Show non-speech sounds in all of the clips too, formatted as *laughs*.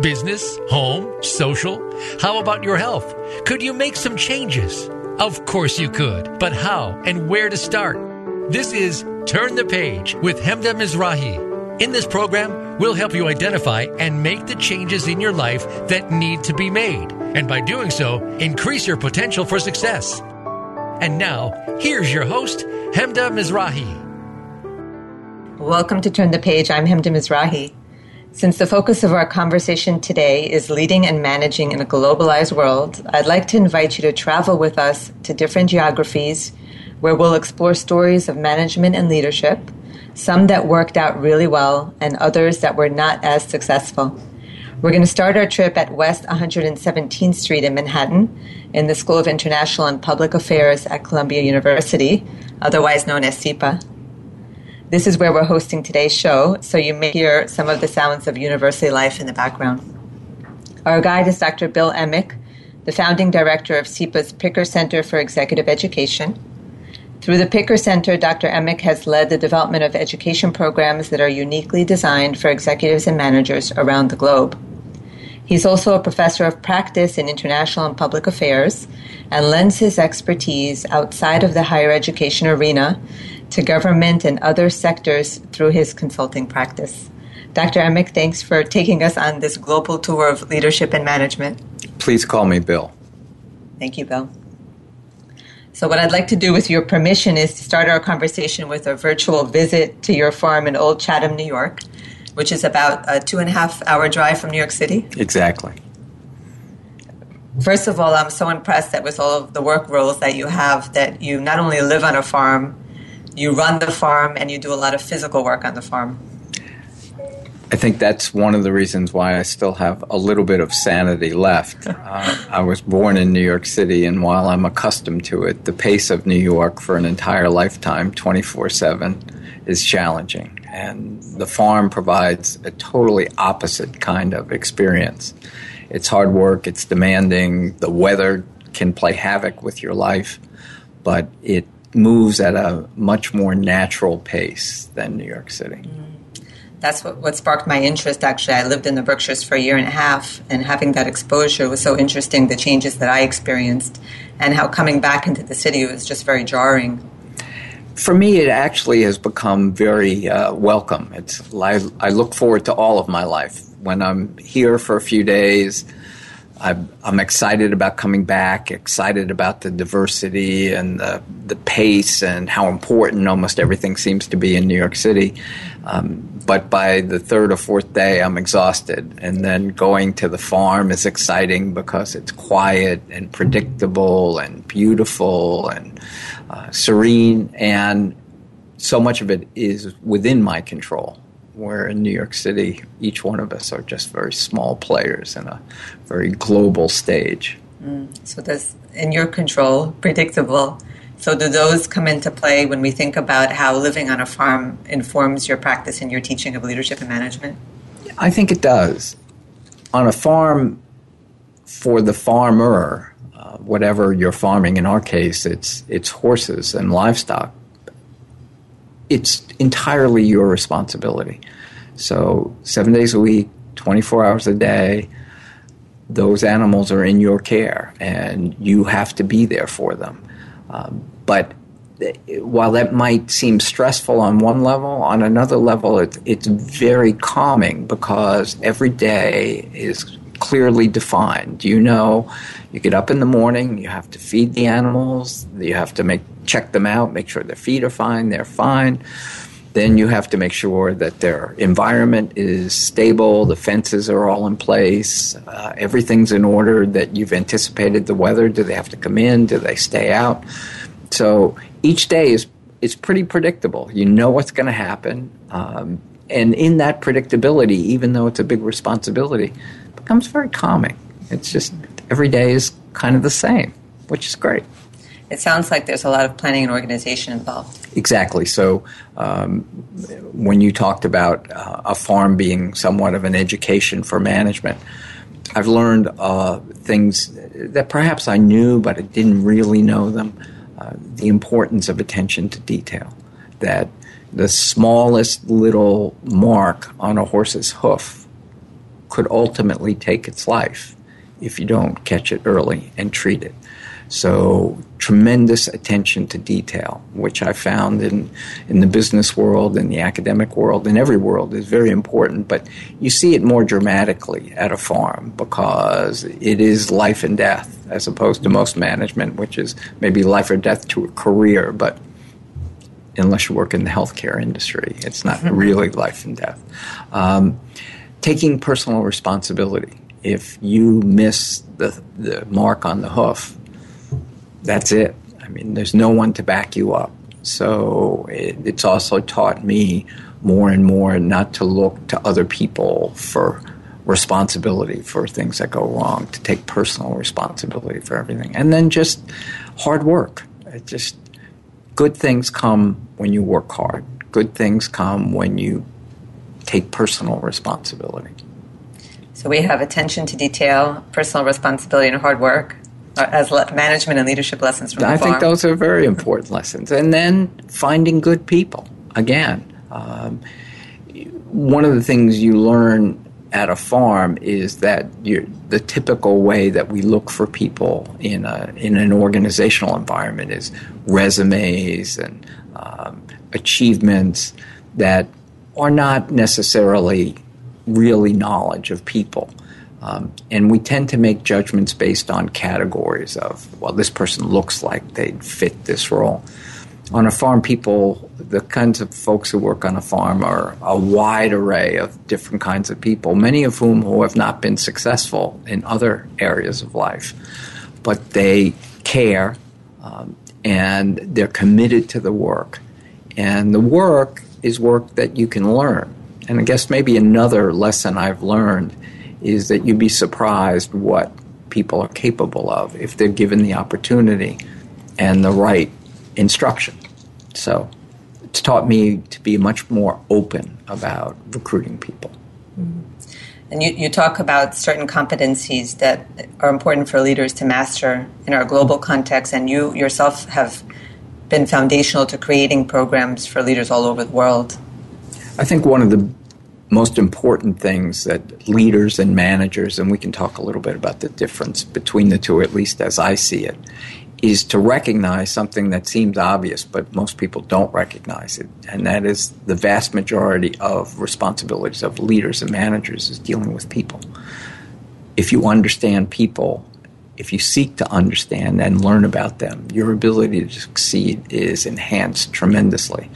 Business, home, social? How about your health? Could you make some changes? Of course you could, but how and where to start? This is Turn the Page with Hemda Mizrahi. In this program, we'll help you identify and make the changes in your life that need to be made. And by doing so, increase your potential for success. And now, here's your host, Hemda Mizrahi. Welcome to Turn the Page. I'm Hemda Mizrahi. Since the focus of our conversation today is leading and managing in a globalized world, I'd like to invite you to travel with us to different geographies where we'll explore stories of management and leadership, some that worked out really well and others that were not as successful. We're going to start our trip at West 117th Street in Manhattan in the School of International and Public Affairs at Columbia University, otherwise known as SIPA. This is where we're hosting today's show, so you may hear some of the sounds of university life in the background. Our guide is Dr. Bill Eimicke, the founding director of SIPA's Picker Center for Executive Education. Through the Picker Center, Dr. Eimicke has led the development of education programs that are uniquely designed for executives and managers around the globe. He's also a professor of practice in international and public affairs and lends his expertise outside of the higher education arena to government and other sectors through his consulting practice. Dr. Eimicke, thanks for taking us on this global tour of leadership and management. Please call me Bill. Thank you, Bill. So, what I'd like to do with your permission is to start our conversation with a virtual visit to your farm in Old Chatham, New York, which is about a two and a half hour drive from New York City. Exactly. First of all, I'm so impressed that with all of the work roles that you have, that you not only live on a farm, you run the farm, and you do a lot of physical work on the farm. I think that's one of the reasons why I still have a little bit of sanity left. *laughs* Uh, I was born in New York City, and while I'm accustomed to it, the pace of New York for an entire lifetime, 24 7, is challenging. And the farm provides a totally opposite kind of experience. It's hard work, it's demanding, the weather can play havoc with your life, but it moves at a much more natural pace than New York City. Mm. That's what, what sparked my interest actually. I lived in the berkshires for a year and a half and having that exposure was so interesting the changes that i experienced and how coming back into the city was just very jarring. For me it actually has become very uh, welcome. It's I, I look forward to all of my life. When i'm here for a few days I'm, I'm excited about coming back, excited about the diversity and the, the pace and how important almost everything seems to be in New York City. Um, but by the third or fourth day, I'm exhausted. And then going to the farm is exciting because it's quiet and predictable and beautiful and uh, serene. And so much of it is within my control where in New York City, each one of us are just very small players in a very global stage. Mm. So that's in your control, predictable. So do those come into play when we think about how living on a farm informs your practice and your teaching of leadership and management? I think it does. On a farm, for the farmer, uh, whatever you're farming, in our case, it's it's horses and livestock it's entirely your responsibility. So, seven days a week, 24 hours a day, those animals are in your care and you have to be there for them. Um, but while that might seem stressful on one level, on another level, it, it's very calming because every day is clearly defined. You know, you get up in the morning, you have to feed the animals, you have to make check them out, make sure their feet are fine, they're fine. Then you have to make sure that their environment is stable, the fences are all in place, uh, everything's in order, that you've anticipated the weather. Do they have to come in? Do they stay out? So each day is, is pretty predictable. You know what's going to happen. Um, and in that predictability, even though it's a big responsibility, becomes very calming. It's just every day is kind of the same, which is great. It sounds like there's a lot of planning and organization involved. Exactly. So, um, when you talked about uh, a farm being somewhat of an education for management, I've learned uh, things that perhaps I knew, but I didn't really know them. Uh, the importance of attention to detail. That the smallest little mark on a horse's hoof could ultimately take its life if you don't catch it early and treat it. So tremendous attention to detail, which I found in, in the business world, in the academic world, in every world is very important. But you see it more dramatically at a farm because it is life and death as opposed to most management, which is maybe life or death to a career, but unless you work in the healthcare industry, it's not mm-hmm. really life and death. Um, taking personal responsibility. If you miss the, the mark on the hoof, that's it. I mean, there's no one to back you up. So it, it's also taught me more and more not to look to other people for responsibility for things that go wrong, to take personal responsibility for everything. And then just hard work. It just good things come when you work hard. Good things come when you take personal responsibility. So we have attention to detail, personal responsibility, and hard work as le- management and leadership lessons from the I farm. think those are very important lessons. And then finding good people. Again, um, one of the things you learn at a farm is that the typical way that we look for people in a in an organizational environment is resumes and um, achievements that are not necessarily really knowledge of people. Um, and we tend to make judgments based on categories of, well, this person looks like they'd fit this role. On a farm, people, the kinds of folks who work on a farm are a wide array of different kinds of people, many of whom who have not been successful in other areas of life. But they care um, and they're committed to the work. And the work is work that you can learn. And I guess maybe another lesson I've learned is that you'd be surprised what people are capable of if they're given the opportunity and the right instruction. So it's taught me to be much more open about recruiting people. Mm-hmm. And you, you talk about certain competencies that are important for leaders to master in our global context, and you yourself have been foundational to creating programs for leaders all over the world. I think one of the most important things that leaders and managers, and we can talk a little bit about the difference between the two, at least as I see it, is to recognize something that seems obvious, but most people don't recognize it, and that is the vast majority of responsibilities of leaders and managers is dealing with people. If you understand people, if you seek to understand and learn about them, your ability to succeed is enhanced tremendously.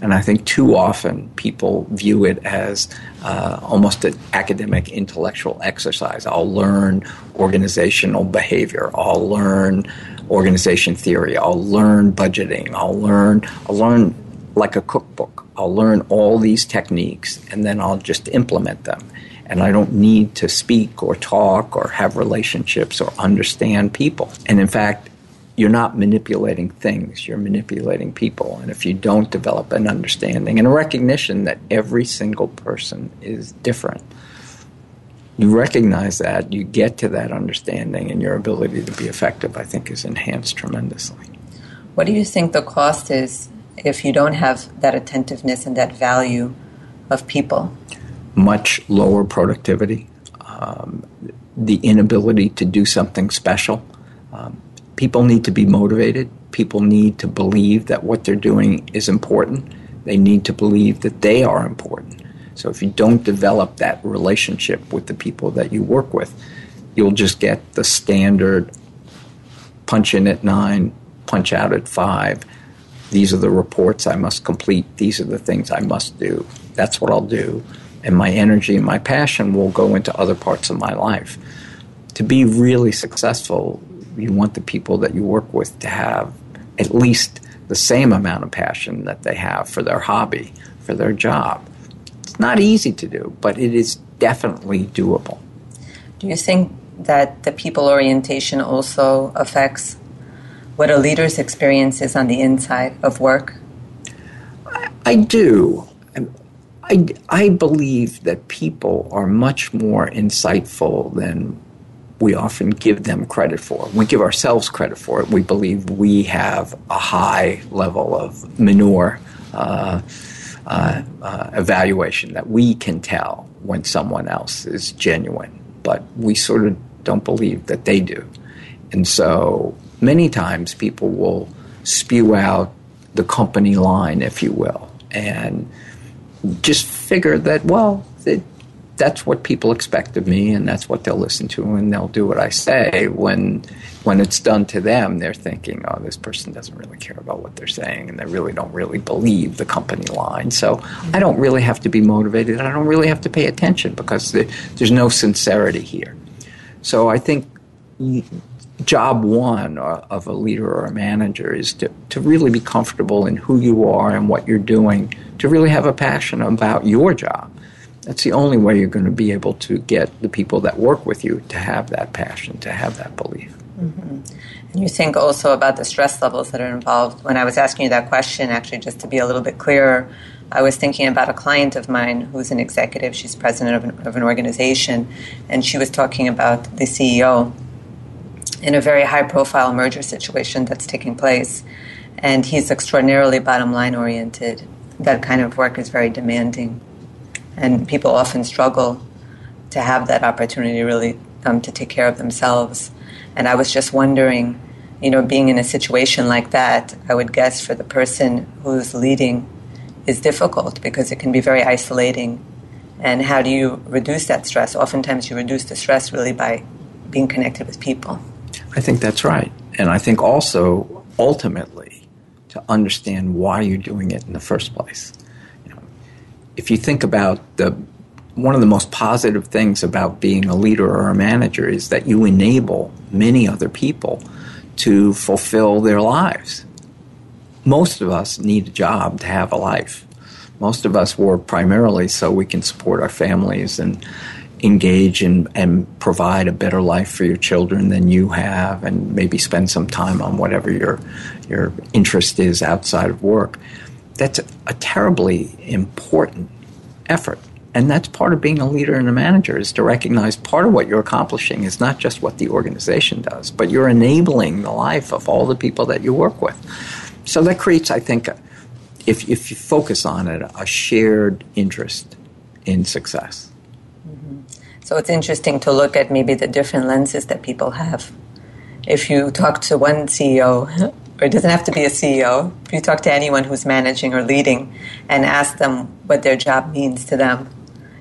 And I think too often people view it as uh, almost an academic intellectual exercise. I'll learn organizational behavior. I'll learn organization theory. I'll learn budgeting. I'll learn. I'll learn like a cookbook. I'll learn all these techniques, and then I'll just implement them. And I don't need to speak or talk or have relationships or understand people. And in fact, you're not manipulating things, you're manipulating people. And if you don't develop an understanding and a recognition that every single person is different, you recognize that, you get to that understanding, and your ability to be effective, I think, is enhanced tremendously. What do you think the cost is if you don't have that attentiveness and that value of people? Much lower productivity, um, the inability to do something special. Um, people need to be motivated. People need to believe that what they're doing is important. They need to believe that they are important. So if you don't develop that relationship with the people that you work with, you'll just get the standard punch in at nine, punch out at five, these are the reports I must complete, these are the things I must do. That's what I'll do. And my energy and my passion will go into other parts of my life. To be really successful, you want the people that you work with to have at least the same amount of passion that they have for their hobby, for their job. It's not easy to do, but it is definitely doable. Do you think that the people orientation also affects what a leader's experience is on the inside of work? I, I do. I, I believe that people are much more insightful than we often give them credit for. We give ourselves credit for it. We believe we have a high level of manure uh, uh, uh, evaluation that we can tell when someone else is genuine, but we sort of don't believe that they do. And so many times people will spew out the company line, if you will, and just figure that, well, that's what people expect of me, and that's what they'll listen to, and they'll do what I say. When when it's done to them, they're thinking, "Oh, this person doesn't really care about what they're saying, and they really don't really believe the company line." So I don't really have to be motivated. I don't really have to pay attention because there's no sincerity here. So I think job one uh, of a leader or a manager is to, to really be comfortable in who you are and what you're doing, to really have a passion about your job. That's the only way you're going to be able to get the people that work with you to have that passion, to have that belief. Mm-hmm. And you think also about the stress levels that are involved. When I was asking you that question, actually, just to be a little bit clearer, I was thinking about a client of mine who's an executive. She's president of an, of an organization, and she was talking about the CEO in a very high profile merger situation that's taking place. And he's extraordinarily bottom line oriented. That kind of work is very demanding. And people often struggle to have that opportunity really um, to take care of themselves. And I was just wondering, you know, being in a situation like that, I would guess for the person who's leading is difficult because it can be very isolating. And how do you reduce that stress? Oftentimes, you reduce the stress really by being connected with people. I think that's right. And I think also, ultimately, to understand why you're doing it in the first place. If you think about the one of the most positive things about being a leader or a manager is that you enable many other people to fulfill their lives. Most of us need a job to have a life. Most of us work primarily so we can support our families and engage and, and provide a better life for your children than you have and maybe spend some time on whatever your your interest is outside of work that's a, terribly important effort. And that's part of being a leader and a manager is to recognize part of what you're accomplishing is not just what the organization does but you're enabling the life of all the people that you work with. So that creates i think if, if you focus on it a shared interest in success. Mm-hmm. So it's interesting to look at maybe the different lenses that people have. If you talk to one CEO, it doesn't have to be a CEO, if you talk to anyone who's managing or leading and ask them what their job means to them,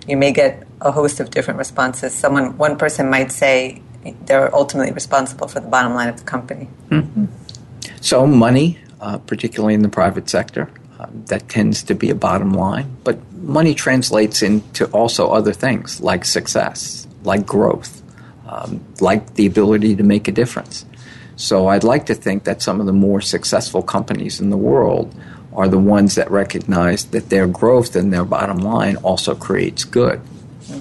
you may get a host of different responses. Someone, one person might say they're ultimately responsible for the bottom line of the company. Mm-hmm. So money, uh, particularly in the private sector, um, that tends to be a bottom line, but money translates into also other things like success, like growth, um, like the ability to make a difference. So I'd like to think that some of the more successful companies in the world are the ones that recognize that their growth and their bottom line also creates good.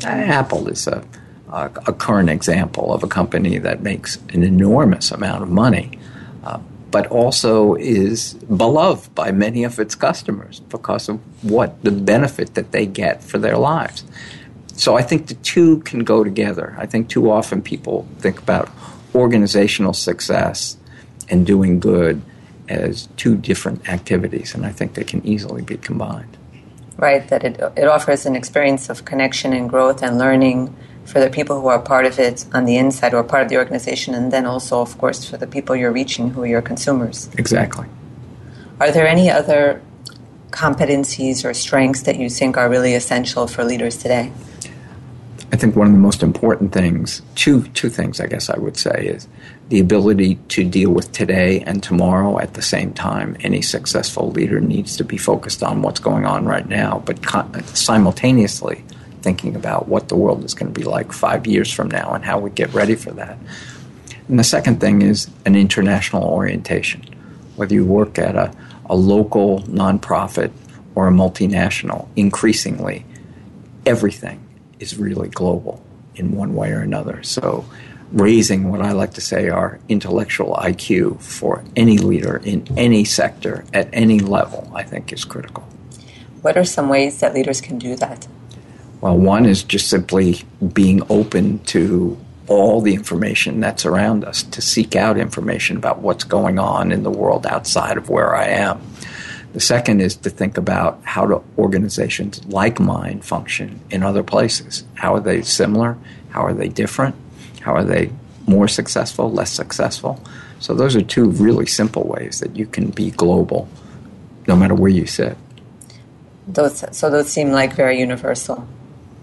Apple is a, a, a current example of a company that makes an enormous amount of money. Uh, but also is beloved by many of its customers because of what the benefit that they get for their lives. So I think the two can go together. I think too often people think about organizational success and doing good as two different activities, and I think they can easily be combined. Right, that it, it offers an experience of connection and growth and learning for the people who are part of it on the inside or part of the organization, and then also, of course, for the people you're reaching who are your consumers. Exactly. Are there any other competencies or strengths that you think are really essential for leaders today? I think one of the most important things, two, two things I guess I would say, is the ability to deal with today and tomorrow at the same time. Any successful leader needs to be focused on what's going on right now, but simultaneously thinking about what the world is going to be like five years from now and how we get ready for that. And the second thing is an international orientation. Whether you work at a, a local nonprofit or a multinational, increasingly, everything is really global in one way or another. So, raising what I like to say our intellectual IQ for any leader in any sector at any level, I think is critical. What are some ways that leaders can do that? Well, one is just simply being open to all the information that's around us, to seek out information about what's going on in the world outside of where I am. The second is to think about how do organizations like mine function in other places. How are they similar? How are they different? How are they more successful, less successful? So, those are two really simple ways that you can be global no matter where you sit. Those, so, those seem like very universal.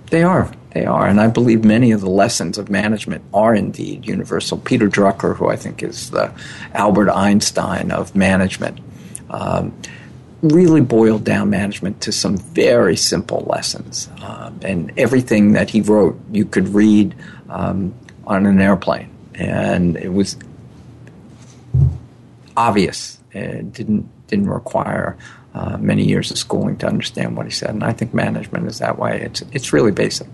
They are. They are. And I believe many of the lessons of management are indeed universal. Peter Drucker, who I think is the Albert Einstein of management, um, really boiled down management to some very simple lessons. Um, and everything that he wrote, you could read um, on an airplane. And it was obvious. It didn't, didn't require uh, many years of schooling to understand what he said. And I think management is that way. It's, it's really basic.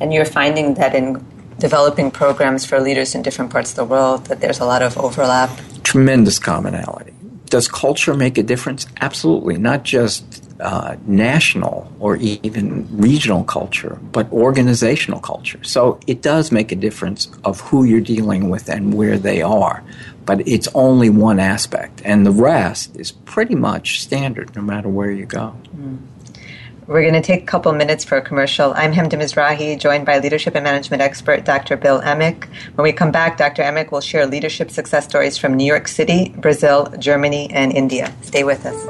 And you're finding that in developing programs for leaders in different parts of the world, that there's a lot of overlap? Tremendous commonality does culture make a difference? Absolutely. Not just uh, national or even regional culture, but organizational culture. So it does make a difference of who you're dealing with and where they are. But it's only one aspect, and the rest is pretty much standard no matter where you go. Mm. We're going to take a couple minutes for a commercial. I'm Hemda Mizrahi, joined by leadership and management expert Dr. Bill Eimicke. When we come back, Dr. Eimicke will share leadership success stories from New York City, Brazil, Germany, and India. Stay with us.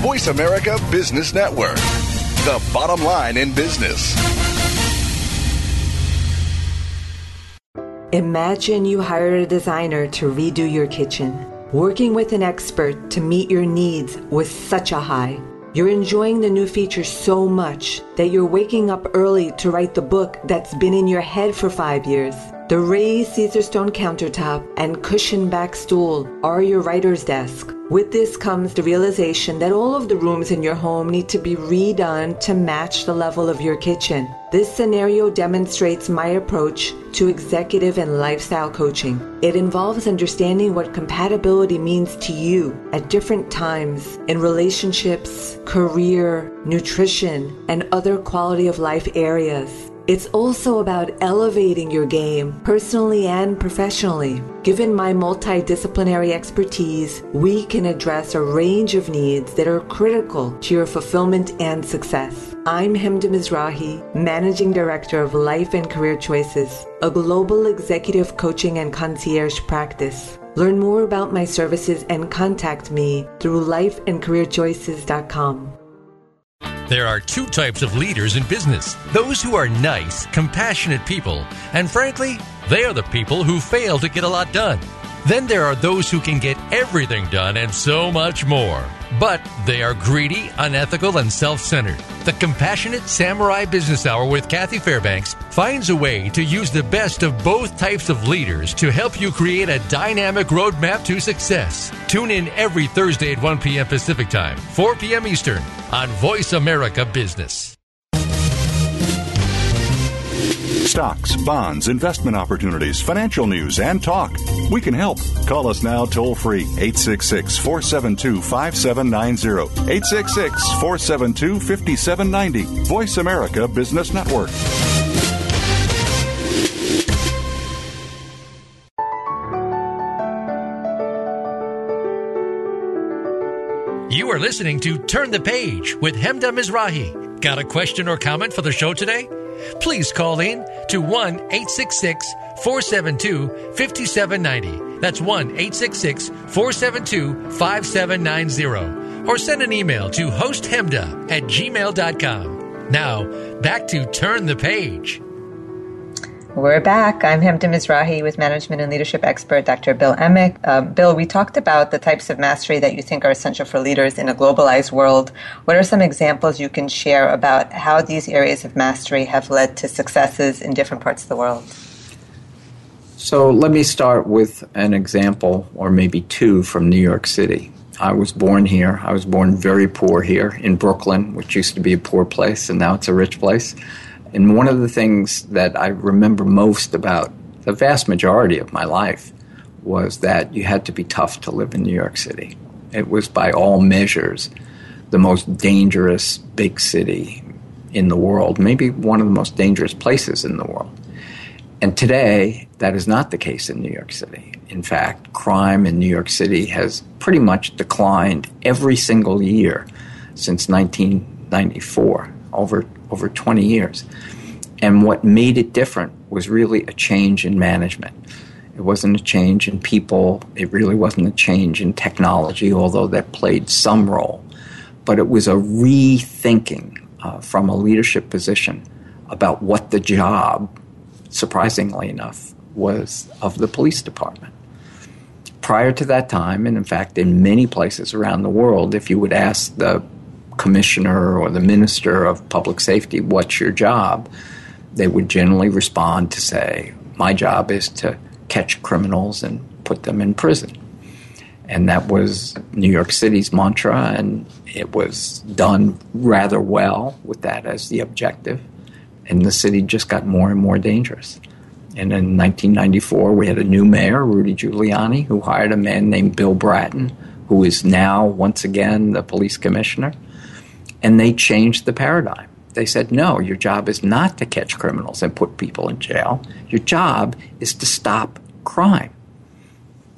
Voice America Business Network, the bottom line in business. Imagine you hired a designer to redo your kitchen. Working with an expert to meet your needs was such a high. You're enjoying the new features so much that you're waking up early to write the book that's been in your head for five years. The raised Caesarstone countertop and cushioned back stool are your writer's desk. With this comes the realization that all of the rooms in your home need to be redone to match the level of your kitchen. This scenario demonstrates my approach to executive and lifestyle coaching. It involves understanding what compatibility means to you at different times in relationships, career, nutrition, and other quality of life areas. It's also about elevating your game, personally and professionally. Given my multidisciplinary expertise, we can address a range of needs that are critical to your fulfillment and success. I'm Hemda Mizrahi, Managing Director of Life and Career Choices, a global executive coaching and concierge practice. Learn more about my services and contact me through lifeandcareerchoices.com. There are two types of leaders in business those who are nice, compassionate people, and frankly, they are the people who fail to get a lot done. Then there are those who can get everything done and so much more. But they are greedy, unethical, and self centered. The Compassionate Samurai Business Hour with Kathy Fairbanks finds a way to use the best of both types of leaders to help you create a dynamic roadmap to success. Tune in every Thursday at 1 p.m. Pacific Time, 4 p.m. Eastern on Voice America Business. Stocks, bonds, investment opportunities, financial news, and talk. We can help. Call us now toll free 866 472 5790. 866 472 5790. Voice America Business Network. You are listening to Turn the Page with Hemda Mizrahi. Got a question or comment for the show today? Please call in to 1 866 472 5790. That's 1 866 472 5790. Or send an email to hosthemda at gmail.com. Now, back to Turn the Page. We're back. I'm Hemda Mizrahi with management and leadership expert Dr. Bill Eimicke. Uh, Bill, we talked about the types of mastery that you think are essential for leaders in a globalized world. What are some examples you can share about how these areas of mastery have led to successes in different parts of the world? So let me start with an example, or maybe two, from New York City. I was born here. I was born very poor here in Brooklyn, which used to be a poor place, and now it's a rich place. And one of the things that I remember most about the vast majority of my life was that you had to be tough to live in New York City. It was, by all measures, the most dangerous big city in the world, maybe one of the most dangerous places in the world. And today, that is not the case in New York City. In fact, crime in New York City has pretty much declined every single year since 1994, over, over 20 years. And what made it different was really a change in management. It wasn't a change in people, it really wasn't a change in technology, although that played some role. But it was a rethinking uh, from a leadership position about what the job surprisingly enough, was of the police department. Prior to that time, and in fact, in many places around the world, if you would ask the commissioner or the minister of public safety, what's your job? They would generally respond to say, my job is to catch criminals and put them in prison. And that was New York City's mantra, and it was done rather well with that as the objective and the city just got more and more dangerous. And in 1994, we had a new mayor, Rudy Giuliani, who hired a man named Bill Bratton, who is now, once again, the police commissioner. And they changed the paradigm. They said, no, your job is not to catch criminals and put people in jail. Your job is to stop crime.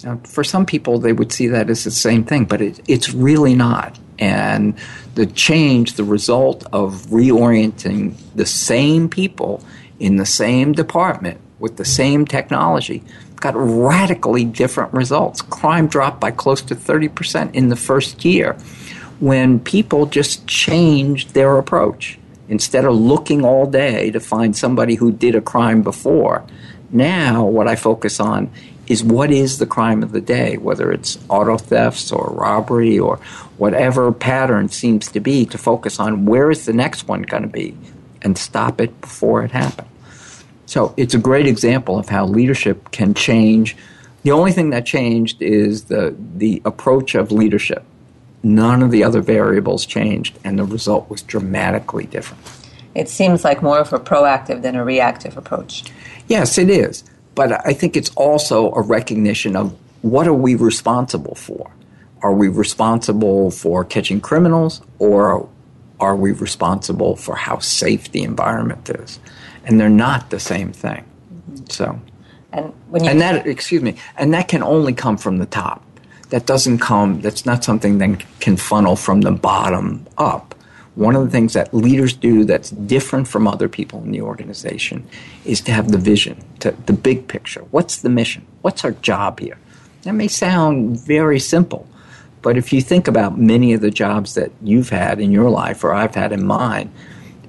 Now, for some people, they would see that as the same thing, but it, it's really not. And the change, the result of reorienting the same people in the same department with the same technology, got radically different results. Crime dropped by close to 30% in the first year when people just changed their approach. Instead of looking all day to find somebody who did a crime before, now what I focus on is what is the crime of the day, whether it's auto thefts or robbery or whatever pattern seems to be, to focus on where is the next one going to be and stop it before it happens. So it's a great example of how leadership can change. The only thing that changed is the, the approach of leadership. None of the other variables changed, and the result was dramatically different. It seems like more of a proactive than a reactive approach. Yes, it is. But I think it's also a recognition of what are we responsible for? Are we responsible for catching criminals or are we responsible for how safe the environment is? And they're not the same thing. Mm-hmm. So and when you and that excuse me, and that can only come from the top. That doesn't come that's not something that can funnel from the bottom up. One of the things that leaders do that's different from other people in the organization is to have the vision, to the big picture. What's the mission? What's our job here? That may sound very simple, but if you think about many of the jobs that you've had in your life or I've had in mine,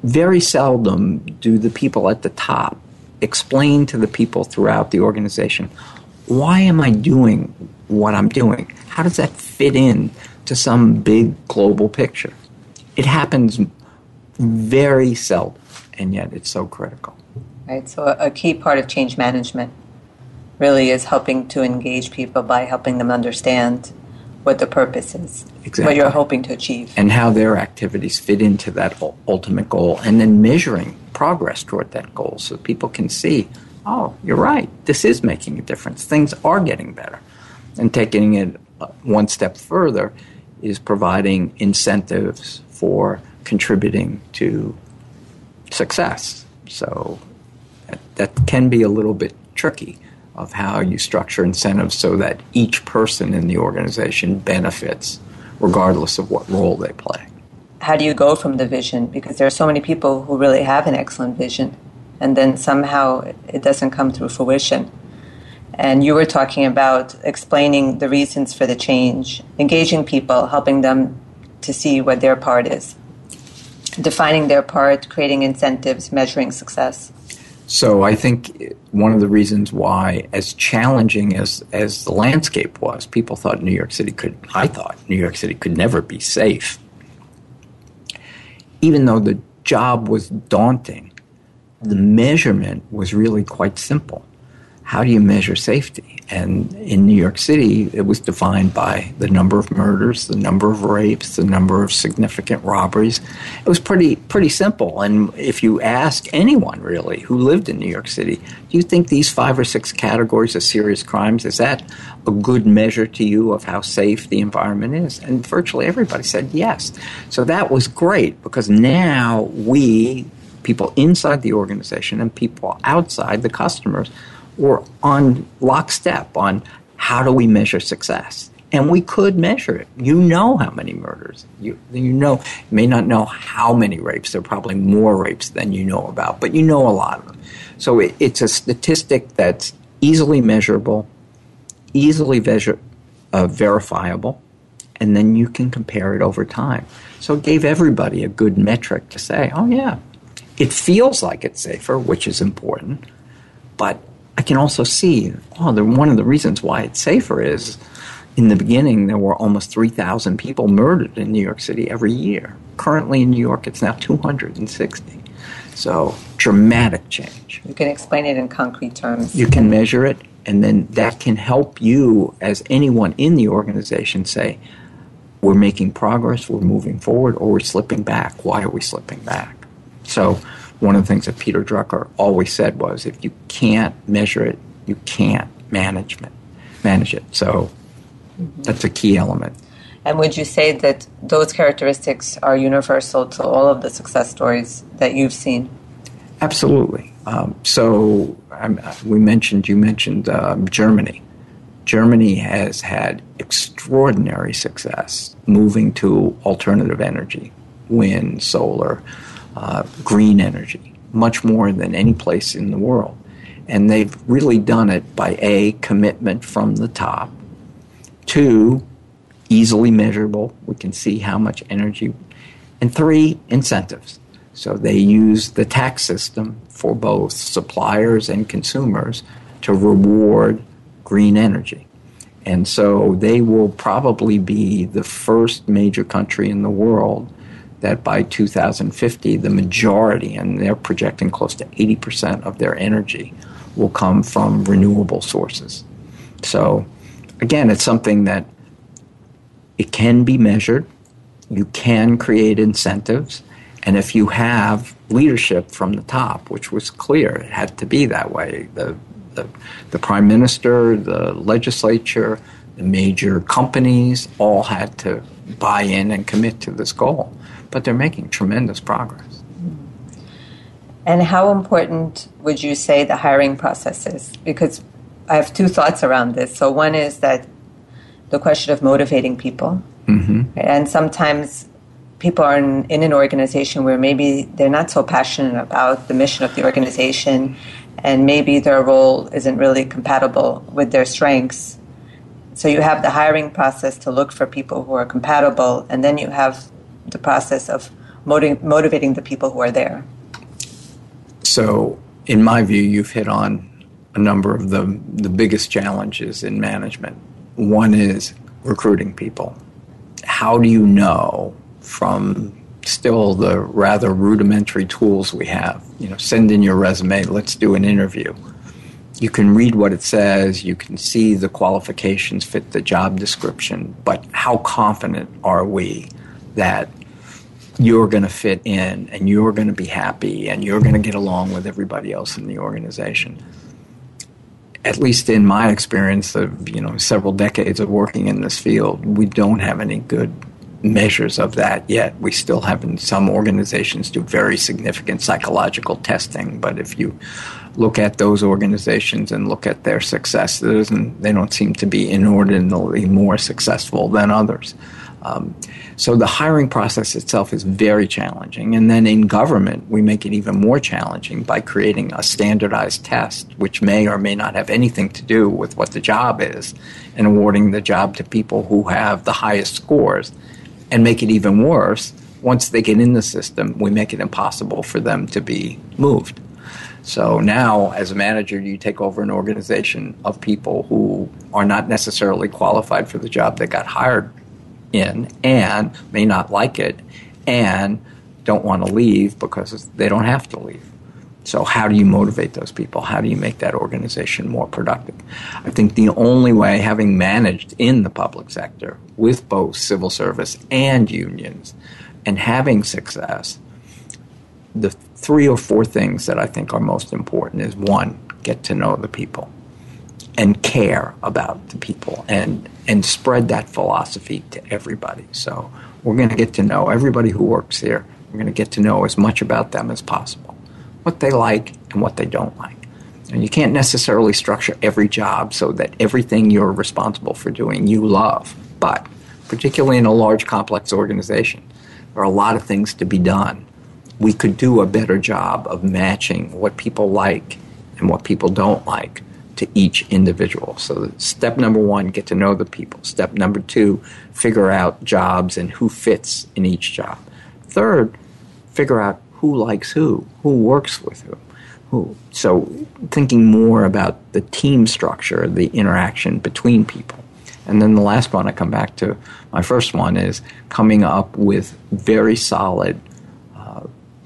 very seldom do the people at the top explain to the people throughout the organization why am I doing what I'm doing? How does that fit in to some big global picture? it happens very seldom, and yet it's so critical. Right. So a, key part of change management really is helping to engage people by helping them understand what the purpose is, exactly. what you're hoping to achieve, and how their activities fit into that ultimate goal, and then measuring progress toward that goal so people can see, oh, you're right, this is making a difference. Things are getting better, and taking it one step further is providing incentives for contributing to success. So that can be a little bit tricky of how you structure incentives so that each person in the organization benefits regardless of what role they play. How do you go from the vision? Because there are so many people who really have an excellent vision and then somehow it doesn't come through fruition. And you were talking about explaining the reasons for the change, engaging people, helping them to see what their part is, defining their part, creating incentives, measuring success. So I think one of the reasons why, as challenging as, as the landscape was, people thought New York City could, I thought New York City could never be safe. Even though the job was daunting, the measurement was really quite simple how do you measure safety? And in New York City, it was defined by the number of murders, the number of rapes, the number of significant robberies. It was pretty pretty simple. And if you ask anyone really who lived in New York City, do you think these five or six categories of serious crimes is that a good measure to you of how safe the environment is? And virtually everybody said yes. So that was great because now we people inside the organization and people outside the customers were on lockstep on how do we measure success. And we could measure it. You know how many murders. You, you know, you may not know how many rapes. There are probably more rapes than you know about, but you know a lot of them. So it, it's a statistic that's easily measurable, easily measure, uh, verifiable, and then you can compare it over time. So it gave everybody a good metric to say, oh, yeah, it feels like it's safer, which is important, but I can also see, oh, the, one of the reasons why it's safer is in the beginning there were almost 3,000 people murdered in New York City every year. Currently in New York, it's now 260. So, dramatic change. You can explain it in concrete terms. You can measure it, and then that can help you, as anyone in the organization, say, we're making progress, we're moving forward, or we're slipping back. Why are we slipping back? So, one of the things that Peter Drucker always said was if you can't measure it, you can't manage it. Manage it. So mm-hmm. that's a key element. And would you say that those characteristics are universal to all of the success stories that you've seen? Absolutely. Um, so um, we mentioned, you mentioned um, Germany. Germany has had extraordinary success moving to alternative energy, wind, solar, uh, green energy, much more than any place in the world. And they've really done it by A, commitment from the top, two, easily measurable, we can see how much energy, and three, incentives. So they use the tax system for both suppliers and consumers to reward green energy. And so they will probably be the first major country in the world that by 2050, the majority, and they're projecting close to 80% of their energy, will come from renewable sources. So, again, it's something that it can be measured. You can create incentives. And if you have leadership from the top, which was clear, it had to be that way. The, the, the prime minister, the legislature, the major companies all had to buy in and commit to this goal but they're making tremendous progress. And how important would you say the hiring process is? Because I have two thoughts around this. So, one is that the question of motivating people. Mm-hmm. And sometimes people are in, in, an organization where maybe they're not so passionate about the mission of the organization, and maybe their role isn't really compatible with their strengths. So, you have the hiring process to look for people who are compatible, and then you have the process of motiv- motivating the people who are there? So, in my view, you've hit on a number of the, the biggest challenges in management. One is recruiting people. How do you know from still the rather rudimentary tools we have? You know, send in your resume, let's do an interview. You can read what it says, you can see the qualifications fit the job description, but how confident are we that you're going to fit in and you're going to be happy and you're going to get along with everybody else in the organization. At least in my experience of you know several decades of working in this field, we don't have any good measures of that yet. We still have in some organizations do very significant psychological testing, but if you look at those organizations and look at their success, they don't seem to be inordinately more successful than others. Um, so the hiring process itself is very challenging. And then in government, we make it even more challenging by creating a standardized test, which may or may not have anything to do with what the job is, and awarding the job to people who have the highest scores. And make it even worse, once they get in the system, we make it impossible for them to be moved. So now, as a manager, you take over an organization of people who are not necessarily qualified for the job they got hired in and may not like it and don't want to leave because they don't have to leave. So, how do you motivate those people? How do you make that organization more productive? I think the only way, having managed in the public sector with both civil service and unions and having success, the three or four things that I think are most important is one, get to know the people and care about the people and and spread that philosophy to everybody. So we're going to get to know everybody who works here. We're going to get to know as much about them as possible, what they like and what they don't like. And you can't necessarily structure every job so that everything you're responsible for doing you love. But particularly in a large, complex organization, there are a lot of things to be done. We could do a better job of matching what people like and what people don't like to each individual. So, step number one, get to know the people. Step number two, figure out jobs and who fits in each job. Third, figure out who likes who, who works with who. Who. So, thinking more about the team structure, the interaction between people. And then the last one I come back to, my first one is coming up with very solid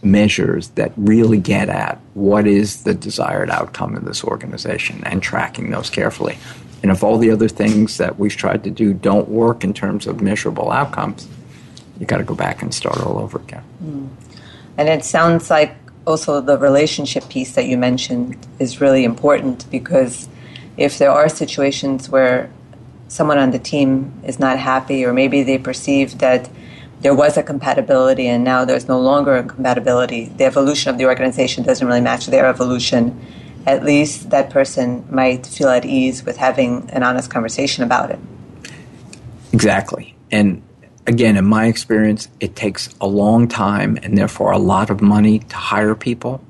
measures that really get at what is the desired outcome of this organization and tracking those carefully. And if all the other things that we've tried to do don't work in terms of measurable outcomes, you got to go back and start all over again. Mm. And it sounds like also the relationship piece that you mentioned is really important because if there are situations where someone on the team is not happy or maybe they perceive that there was a compatibility and now there's no longer a compatibility. The evolution of the organization doesn't really match their evolution. At least that person might feel at ease with having an honest conversation about it. Exactly. And again, in my experience, it takes a long time and therefore a lot of money to hire people.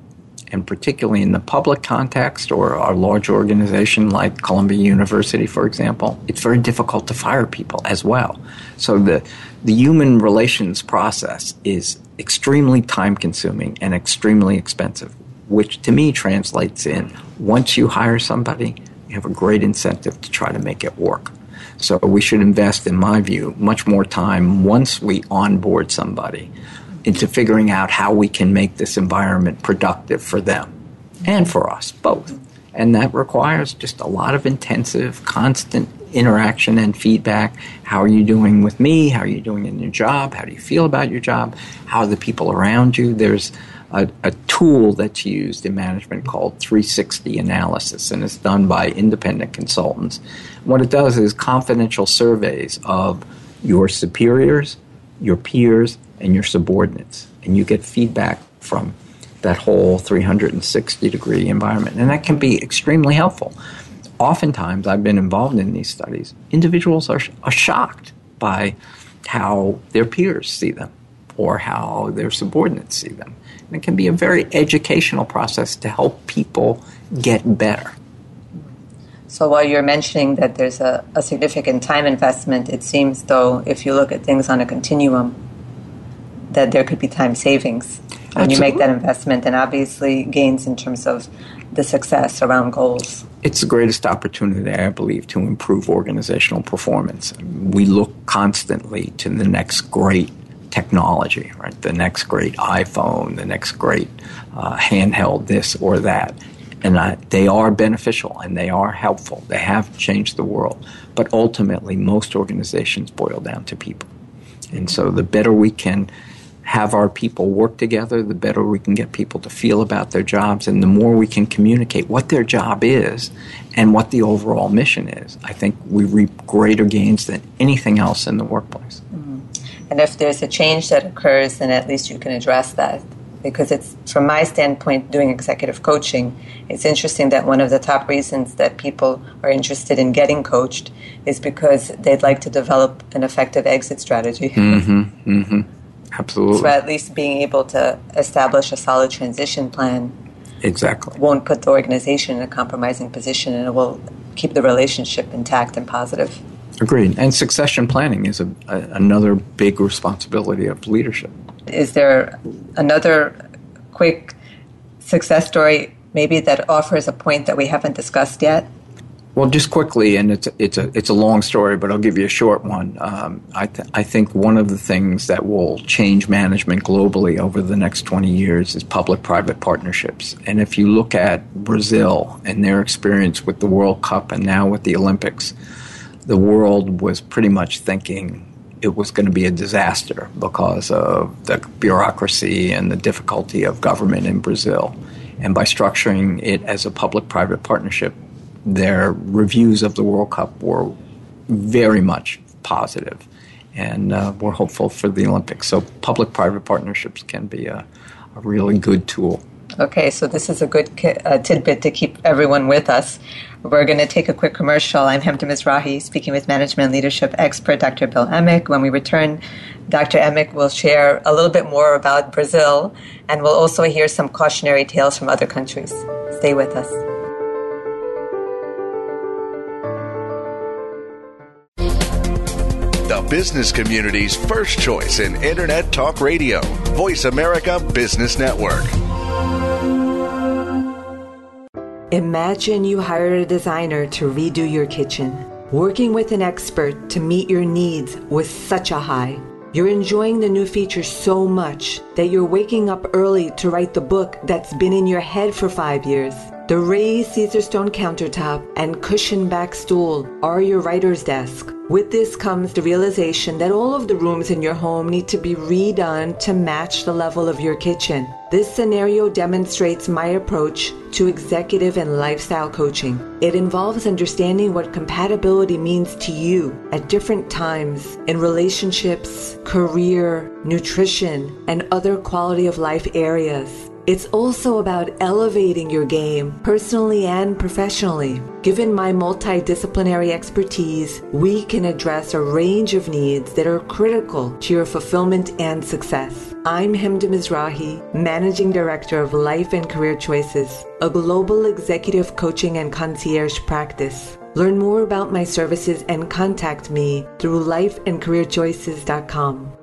And particularly in the public context or a large organization like Columbia University, for example, it's very difficult to fire people as well. So the the human relations process is extremely time consuming and extremely expensive, which to me translates in once you hire somebody, you have a great incentive to try to make it work. So we should invest, in my view, much more time once we onboard somebody into figuring out how we can make this environment productive for them and for us both. And that requires just a lot of intensive, constant interaction and feedback. How are you doing with me? How are you doing in your job? How do you feel about your job? How are the people around you? There's a, a, tool that's used in management called 360 analysis, and it's done by independent consultants. What it does is confidential surveys of your superiors, your peers, and your subordinates, and you get feedback from that whole 360 degree environment, and that can be extremely helpful oftentimes I've been involved in these studies, individuals are, are shocked by how their peers see them or how their subordinates see them. And it can be a very educational process to help people get better. So while you're mentioning that there's a, a significant time investment, it seems though if you look at things on a continuum, that there could be time savings when Absolutely. you make that investment and obviously gains in terms of the success around goals? It's the greatest opportunity, I believe, to improve organizational performance. We look constantly to the next great technology, right? The next great iPhone, the next great uh, handheld, this or that. And I, they are beneficial and they are helpful. They have changed the world. But ultimately, most organizations boil down to people. And so the better we can have our people work together, the better we can get people to feel about their jobs, and the more we can communicate what their job is and what the overall mission is. I think we reap greater gains than anything else in the workplace. Mm-hmm. And if there's a change that occurs, then at least you can address that because it's from my standpoint doing executive coaching it's interesting that one of the top reasons that people are interested in getting coached is because they'd like to develop an effective exit strategy mm-hmm, mm-hmm. Absolutely. So at least being able to establish a solid transition plan exactly. won't put the organization in a compromising position and it will keep the relationship intact and positive. Agreed. And succession planning is a, a, another big responsibility of leadership. Is there another quick success story maybe that offers a point that we haven't discussed yet? Well, just quickly, and it's it's a it's a long story, but I'll give you a short one. Um, I th- I think one of the things that will change management globally over the next twenty years is public-private partnerships. And if you look at Brazil and their experience with the World Cup and now with the Olympics, the world was pretty much thinking it was going to be a disaster because of the bureaucracy and the difficulty of government in Brazil. And by structuring it as a public private partnership, their reviews of the World Cup were very much. And uh, we're hopeful for the Olympics. So, public private partnerships can be a, a really good tool. Okay, so this is a good uh, tidbit to keep everyone with us. We're going to take a quick commercial. I'm Hemda Mizrahi, speaking with management and leadership expert Dr. Bill Eimicke. When we return, Dr. Eimicke will share a little bit more about Brazil, and we'll also hear some cautionary tales from other countries. Stay with us. Business community's first choice in Internet Talk Radio, Voice America Business Network. Imagine you hired a designer to redo your kitchen, working with an expert to meet your needs was such a high. You're enjoying the new features so much that you're waking up early to write the book that's been in your head for five years. The raised Caesarstone countertop and cushion back stool are your writer's desk. With this comes the realization that all of the rooms in your home need to be redone to match the level of your kitchen. This scenario demonstrates my approach to executive and lifestyle coaching. It involves understanding what compatibility means to you at different times in relationships, career, nutrition, and other quality of life areas. It's also about elevating your game, personally and professionally. Given my multidisciplinary expertise, we can address a range of needs that are critical to your fulfillment and success. I'm Hemda Mizrahi, Managing Director of Life and Career Choices, a global executive coaching and concierge practice. Learn more about my services and contact me through lifeandcareerchoices.com.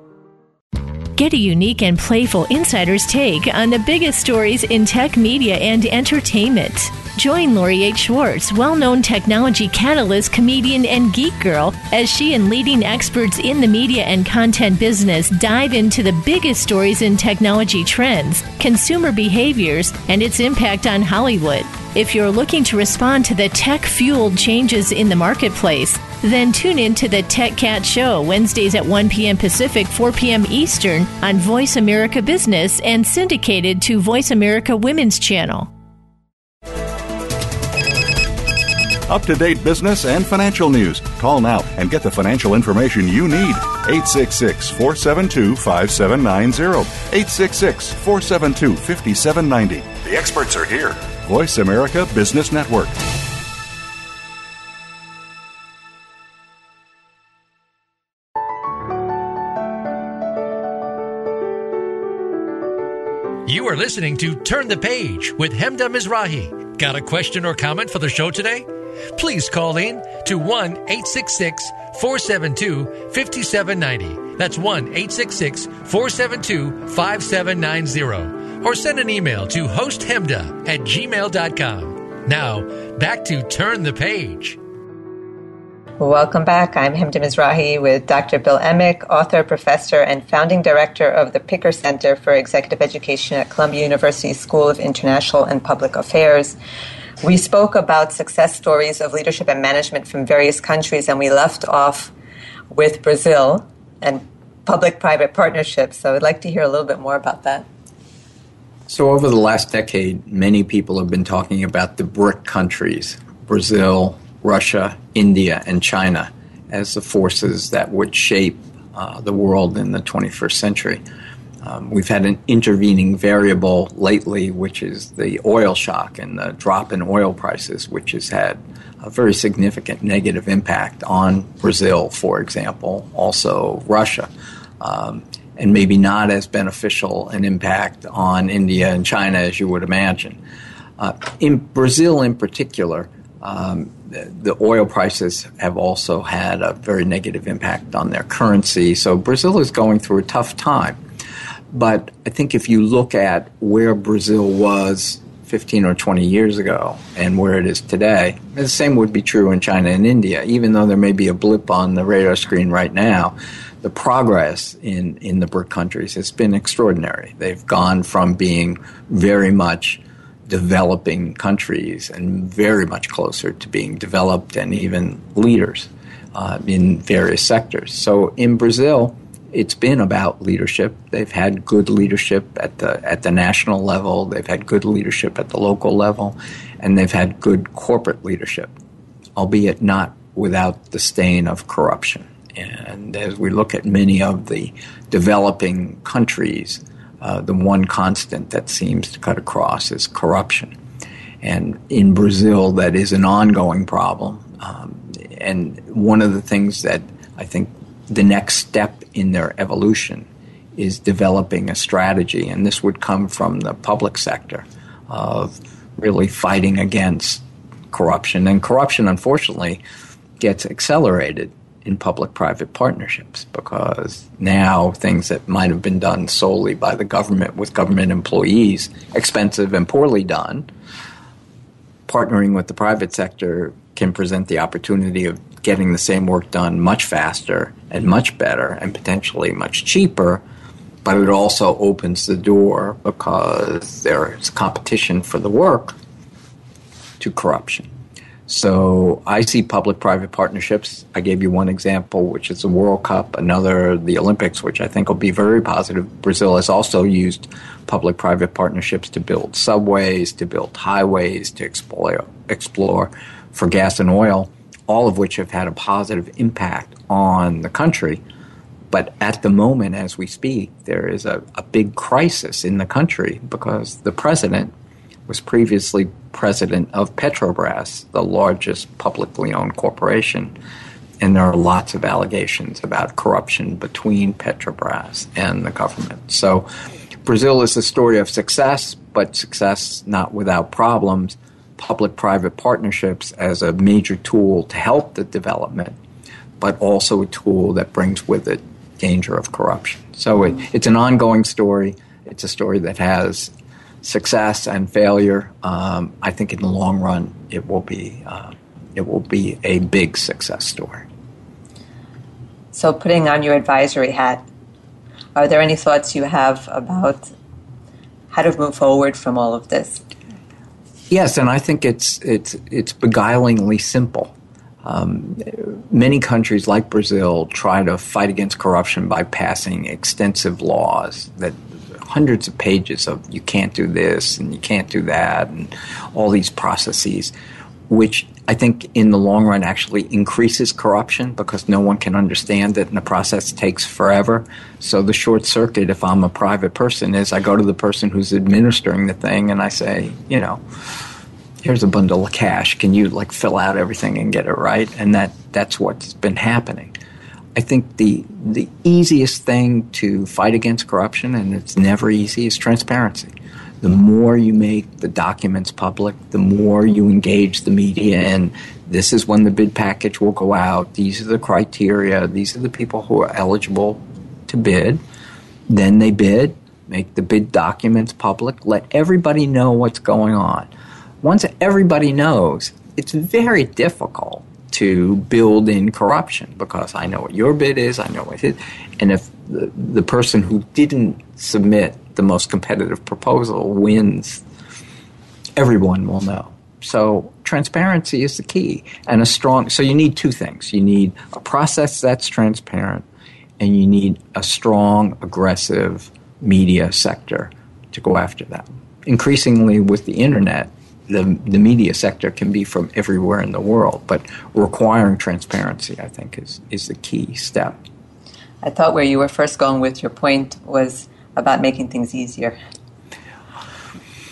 Get a unique and playful insider's take on the biggest stories in tech media and entertainment. Join Lori H. Schwartz, well known technology catalyst, comedian, and geek girl, as she and leading experts in the media and content business dive into the biggest stories in technology trends, consumer behaviors, and its impact on Hollywood. If you're looking to respond to the tech fueled changes in the marketplace, then tune in to the Tech Cat Show Wednesdays at 1 p.m. Pacific, 4 p.m. Eastern on Voice America Business and syndicated to Voice America Women's Channel. Up to date business and financial news. Call now and get the financial information you need. 866 472 5790. 866 472 5790. The experts are here. Voice America Business Network. You are listening to Turn the Page with Hemda Mizrahi. Got a question or comment for the show today? Please call in to 1 866 472 5790. That's 1 866 472 5790. Or send an email to hosthemda at gmail.com. Now, back to Turn the Page. Welcome back. I'm Hemda Mizrahi with Dr. Bill Eimicke, author, professor, and founding director of the Picker Center for Executive Education at Columbia University School of International and Public Affairs. We spoke about success stories of leadership and management from various countries, and we left off with Brazil and public private partnerships. So I'd like to hear a little bit more about that. So, over the last decade, many people have been talking about the BRIC countries Brazil, Russia, India, and China as the forces that would shape uh, the world in the 21st century. Um, we've had an intervening variable lately, which is the oil shock and the drop in oil prices, which has had a very significant negative impact on Brazil, for example, also Russia, um, and maybe not as beneficial an impact on India and China as you would imagine. Uh, in Brazil, in particular, um, the, oil prices have also had a very negative impact on their currency. So Brazil is going through a tough time. But I think if you look at where Brazil was 15 or 20 years ago and where it is today, the same would be true in China and India. Even though there may be a blip on the radar screen right now, the progress in, in the BRIC countries has been extraordinary. They've gone from being very much developing countries and very much closer to being developed and even leaders uh, in various sectors. So in Brazil, it's been about leadership. They've had good leadership at the at the national level. They've had good leadership at the local level, and they've had good corporate leadership, albeit not without the stain of corruption. And as we look at many of the developing countries, uh, the one constant that seems to cut across is corruption. And in Brazil, that is an ongoing problem. Um, and one of the things that I think the next step in their evolution is developing a strategy, and this would come from the public sector of really fighting against corruption. And corruption, unfortunately, gets accelerated in public private partnerships because now things that might have been done solely by the government with government employees, expensive and poorly done, partnering with the private sector can present the opportunity of getting the same work done much faster and much better and potentially much cheaper. But it also opens the door because there's competition for the work to corruption. So I see public private partnerships. I gave you one example, which is the World Cup, another, the Olympics, which I think will be very positive. Brazil has also used public private partnerships to build subways, to build highways, to explore, explore for gas and oil all of which have had a positive impact on the country. But at the moment, as we speak, there is a, a big crisis in the country because the president was previously president of Petrobras, the largest publicly owned corporation. And there are lots of allegations about corruption between Petrobras and the government. So Brazil is a story of success, but success not without problems public private partnerships as a major tool to help the development, but also a tool that brings with it danger of corruption. So it, it's an ongoing story. It's a story that has success and failure. Um, I think in the long run, it will be uh, it will be a big success story. So, putting on your advisory hat, are there any thoughts you have about how to move forward from all of this? Yes, and I think it's it's it's beguilingly simple. Um, many countries like Brazil try to fight against corruption by passing extensive laws that hundreds of pages of you can't do this and you can't do that and all these processes, which I think in the long run actually increases corruption because no one can understand it and the process takes forever. So the short circuit, if I'm a private person, is I go to the person who's administering the thing and I say, you know, here's a bundle of cash. Can you like fill out everything and get it right? And that that's what's been happening. I think the the easiest thing to fight against corruption, and it's never easy, is transparency the more you make the documents public, the more you engage the media and this is when the bid package will go out. These are the criteria. These are the people who are eligible to bid. Then they bid, make the bid documents public, let everybody know what's going on. Once everybody knows, it's very difficult to build in corruption because I know what your bid is, I know what it is. And if the, the person who didn't submit the most competitive proposal wins, everyone will know. So transparency is the key, and a strong. So you need two things: you need a process that's transparent, and you need a strong, aggressive media sector to go after that. Increasingly, with the internet, the the media sector can be from everywhere in the world, but requiring transparency, I think, is is the key step. I thought where you were first going with your point was about making things easier?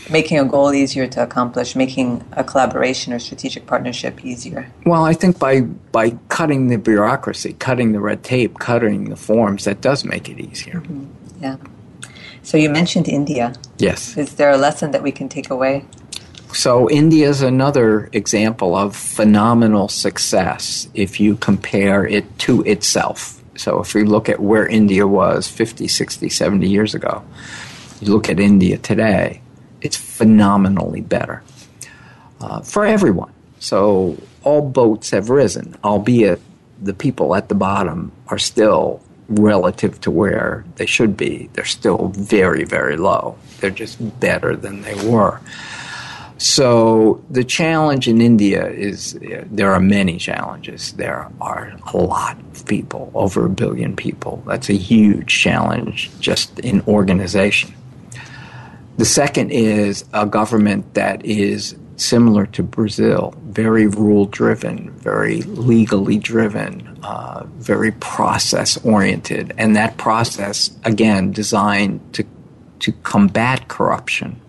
Making a goal easier to accomplish, making a collaboration or strategic partnership easier. Well, I think by by cutting the bureaucracy, cutting the red tape, cutting the forms, that does make it easier. Mm-hmm. Yeah. So you mentioned India. Yes. Is there a lesson that we can take away? So India is another example of phenomenal success if you compare it to itself. So if we look at where India was 50, 60, 70 years ago, you look at India today, it's phenomenally better uh, for everyone. So all boats have risen, albeit the people at the bottom are still relative to where they should be. They're still very, very low. They're just better than they were. So the challenge in India is there are many challenges. There are a lot of people, over a billion people. That's a huge challenge just in organization. The second is a government that is similar to Brazil, very rule driven, very legally driven, uh, very process oriented, and that process again designed to to combat corruption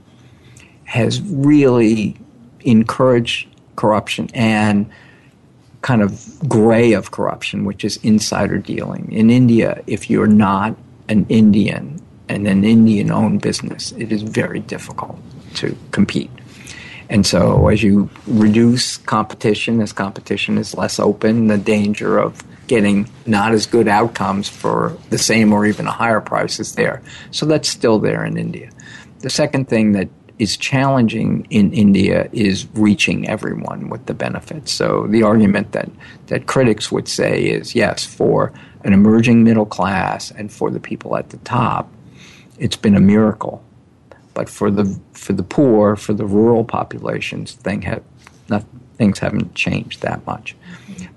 has really encouraged corruption and kind of gray of corruption, which is insider dealing. In India, if you're not an Indian and an Indian owned business, it is very difficult to compete. And so, as you reduce competition, as competition is less open, the danger of getting not as good outcomes for the same or even a higher price is there. So, that's still there in India. The second thing that is challenging in India is reaching everyone with the benefits. So the argument that, that critics would say is yes, for an emerging middle class and for the people at the top, it's been a miracle. But for the for the poor, for the rural populations, thing have, not, things haven't changed that much.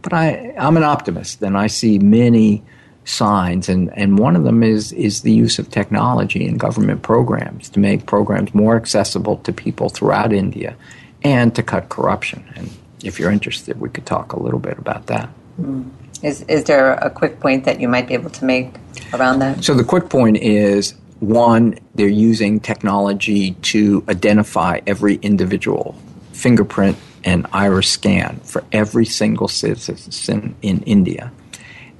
But I, I'm an optimist, and I see many signs, and, and one of them is, is the use of technology in government programs to make programs more accessible to people throughout India and to cut corruption. And if you're interested, we could talk a little bit about that. Mm. Is, is there a quick point that you might be able to make around that? So, the quick point is one, they're using technology to identify every individual fingerprint and iris scan for every single citizen in India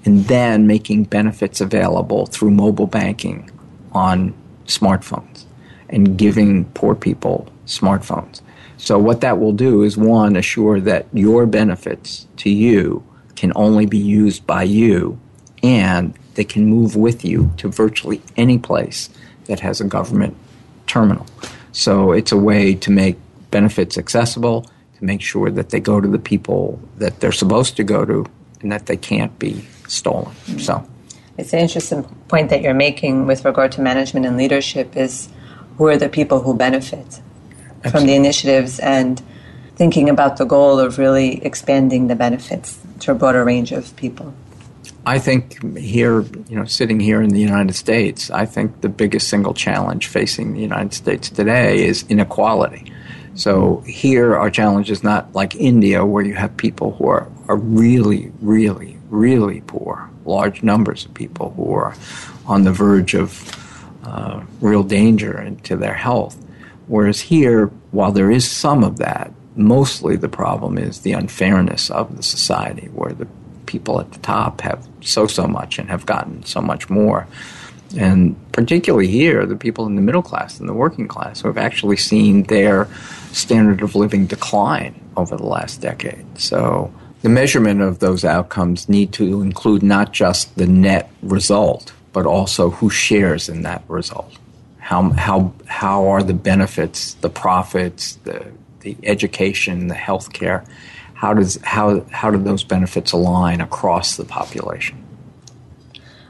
and then making benefits available through mobile banking on smartphones and giving poor people smartphones. So, what that will do is one, assure that your benefits to you can only be used by you and they can move with you to virtually any place that has a government terminal. So, it's a way to make benefits accessible, to make sure that they go to the people that they're supposed to go to and that they can't be stolen. Mm-hmm. So it's an interesting point that you're making with regard to management and leadership is who are the people who benefit Absolutely. from the initiatives and thinking about the goal of really expanding the benefits to a broader range of people. I think here, you know, sitting here in the United States, I think the biggest single challenge facing the United States today is inequality. So here, our challenge is not like India, where you have people who are, are really, really really poor, large numbers of people who are on the verge of uh, real danger to their health. Whereas here, while there is some of that, mostly the problem is the unfairness of the society, where the people at the top have so, so much and have gotten so much more. And particularly here, the people in the middle class and the working class who have actually seen their standard of living decline over the last decade. So the measurement of those outcomes need to include not just the net result, but also who shares in that result. How, how, how are the benefits, the profits, the, the education, the health care, how, does, how, how do those benefits align across the population?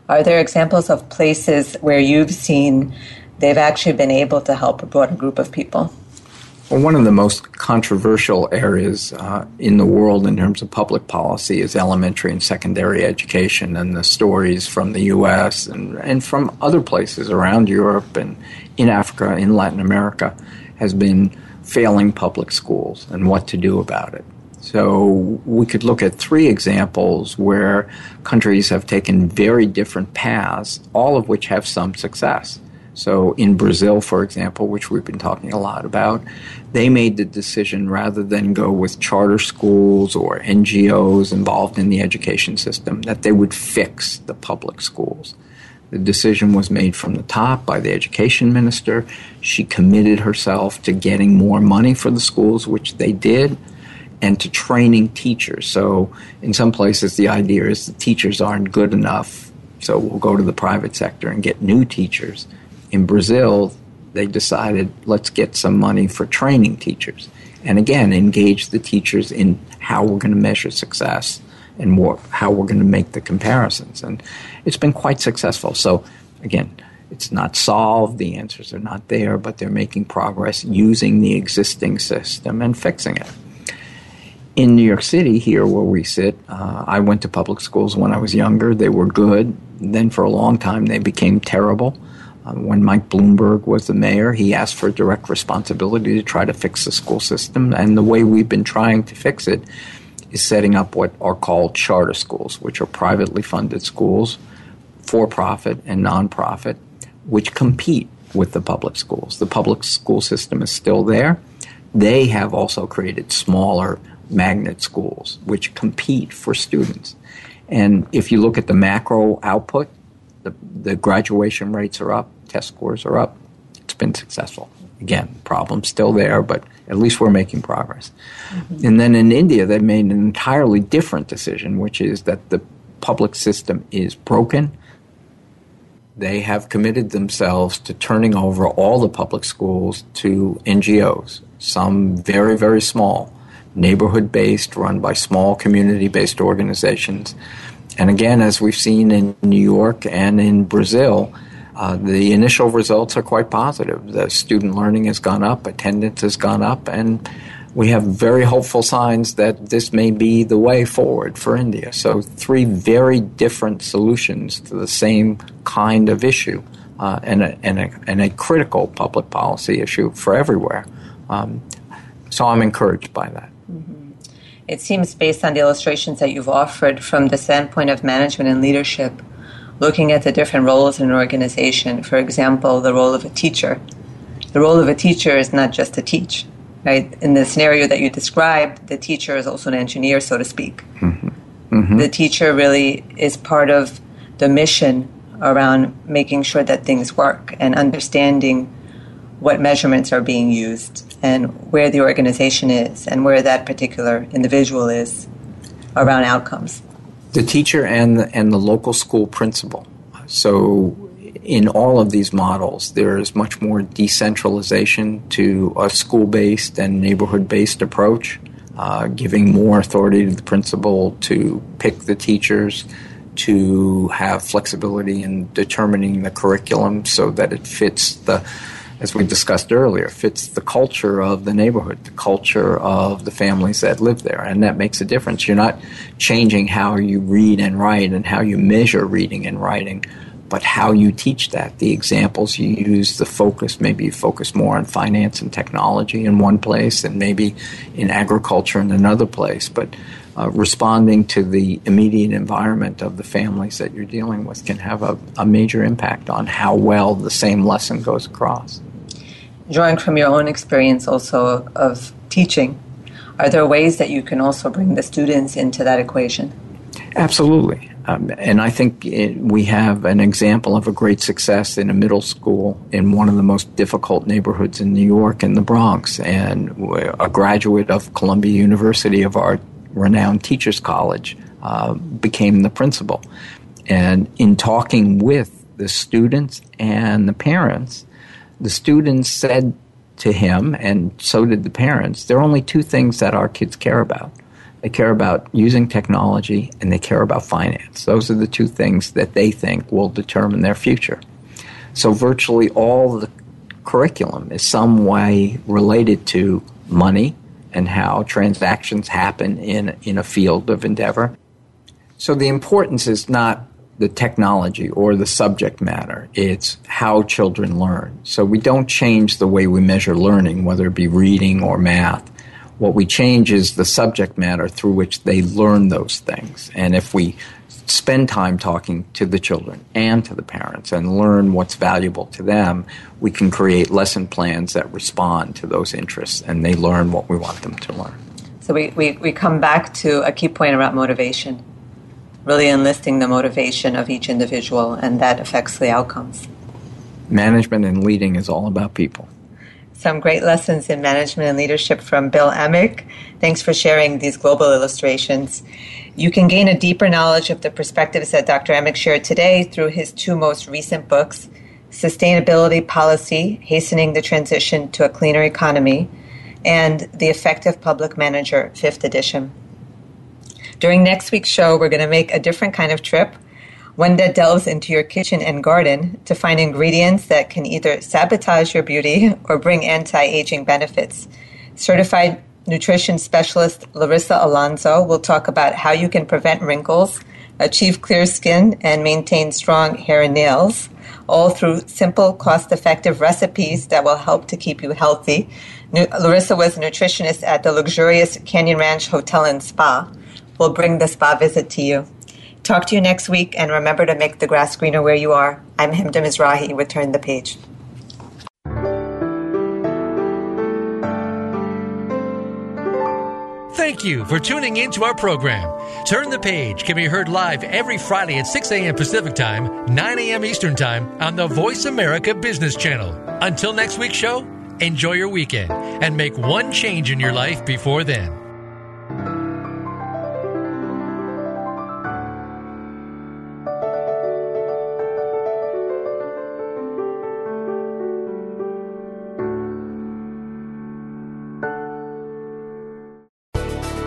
Are there examples of places where you've seen they've actually been able to help a broader group of people? Well, one of the most controversial areas uh, in the world in terms of public policy is elementary and secondary education, and the stories from the U.S. and, and from other places around Europe and in Africa, in Latin America, has been failing public schools and what to do about it. So we could look at three examples where countries have taken very different paths, all of which have some success. So in Brazil, for example, which we've been talking a lot about, they made the decision rather than go with charter schools or NGOs involved in the education system that they would fix the public schools. The decision was made from the top by the education minister. She committed herself to getting more money for the schools, which they did, and to training teachers. So, in some places, the idea is the teachers aren't good enough, so we'll go to the private sector and get new teachers in Brazil, they decided let's get some money for training teachers. And again, engage the teachers in how we're going to measure success and how we're going to make the comparisons. And it's been quite successful. So, again, it's not solved, the answers are not there, but they're making progress using the existing system and fixing it. In New York City, here where we sit, uh, I went to public schools when I was younger. They were good. Then, for a long time, they became terrible. Uh, when Mike Bloomberg was the mayor, he asked for direct responsibility to try to fix the school system. And the way we've been trying to fix it is setting up what are called charter schools, which are privately funded schools, for profit and nonprofit, which compete with the public schools. The public school system is still there. They have also created smaller magnet schools, which compete for students. And if you look at the macro output, the, the graduation rates are up, test scores are up. It's been successful. Again, problems still there, but at least we're making progress. Mm-hmm. And then in India, they made an entirely different decision, which is that the public system is broken. They have committed themselves to turning over all the public schools to NGOs, some very, very small, neighborhood based, run by small community based organizations. And again, as we've seen in New York and in Brazil, uh, the initial results are quite positive. The student learning has gone up, attendance has gone up, and we have very hopeful signs that this may be the way forward for India. So, three very different solutions to the same kind of issue uh, and, a, and, a, and, a, critical public policy issue for everywhere. Um, so, I'm encouraged by that. Mm-hmm. It seems, based on the illustrations that you've offered from the standpoint of management and leadership, looking at the different roles in an organization. For example, the role of a teacher. The role of a teacher is not just to teach, right? In the scenario that you described, the teacher is also an engineer, so to speak. Mm-hmm. Mm-hmm. The teacher really is part of the mission around making sure that things work and understanding what measurements are being used and where the organization is and where that particular individual is around outcomes the teacher and the, and the local school principal. So, in all of these models, there is much more decentralization to a school based and neighborhood based approach, uh, giving more authority to the principal to pick the teachers, to have flexibility in determining the curriculum so that it fits the as we discussed earlier, fits the culture of the neighborhood, the culture of the families that live there, and that makes a difference. You're not changing how you read and write and how you measure reading and writing, but how you teach that, the examples you use, the focus. Maybe you focus more on finance and technology in one place, and maybe in agriculture in another place, but. Uh, responding to the immediate environment of the families that you're dealing with can have a, a major impact on how well the same lesson goes across drawing from your own experience also of teaching, are there ways that you can also bring the students into that equation? Absolutely. Um, and I think it, we have an example of a great success in a middle school in one of the most difficult neighborhoods in New York, in the Bronx. And a graduate of Columbia University of our renowned Teachers College uh, became the principal. And in talking with the students and the parents, the students said to him, and so did the parents, there are only two things that our kids care about. They care about using technology and they care about finance. Those are the two things that they think will determine their future. So, virtually all the curriculum is some way related to money and how transactions happen in, in a field of endeavor. So, the importance is not the technology or the subject matter. It's how children learn. So we don't change the way we measure learning, whether it be reading or math. What we change is the subject matter through which they learn those things. And if we spend time talking to the children and to the parents and learn what's valuable to them, we can create lesson plans that respond to those interests and they learn what we want them to learn. So we, we, we come back to a key point about motivation, really enlisting the motivation of each individual, and that affects the outcomes. Management and leading is all about people. Some great lessons in management and leadership from Bill Eimicke. Thanks for sharing these global illustrations. You can gain a deeper knowledge of the perspectives that Dr. Eimicke shared today through his two most recent books Sustainability Policy Hastening the Transition to a Cleaner Economy and The Effective Public Manager, 5th edition. During next week's show, we're going to make a different kind of trip, one that delves into your kitchen and garden to find ingredients that can either sabotage your beauty or bring anti aging benefits. Certified nutrition specialist Larissa Alonso will talk about how you can prevent wrinkles, achieve clear skin, and maintain strong hair and nails, all through simple, cost effective recipes that will help to keep you healthy. Larissa was a nutritionist at the luxurious Canyon Ranch Hotel and Spa. We'll bring the spa visit to you. Talk to you next week, and remember to make the grass greener where you are. I'm Hemda Mizrahi with Turn the Page. Thank you for tuning in to our program. Turn the Page can be heard live every Friday at 6 a.m. Pacific Time, 9 a.m. Eastern Time on the Voice America Business Channel. Until next week's show, enjoy your weekend and make one change in your life before then.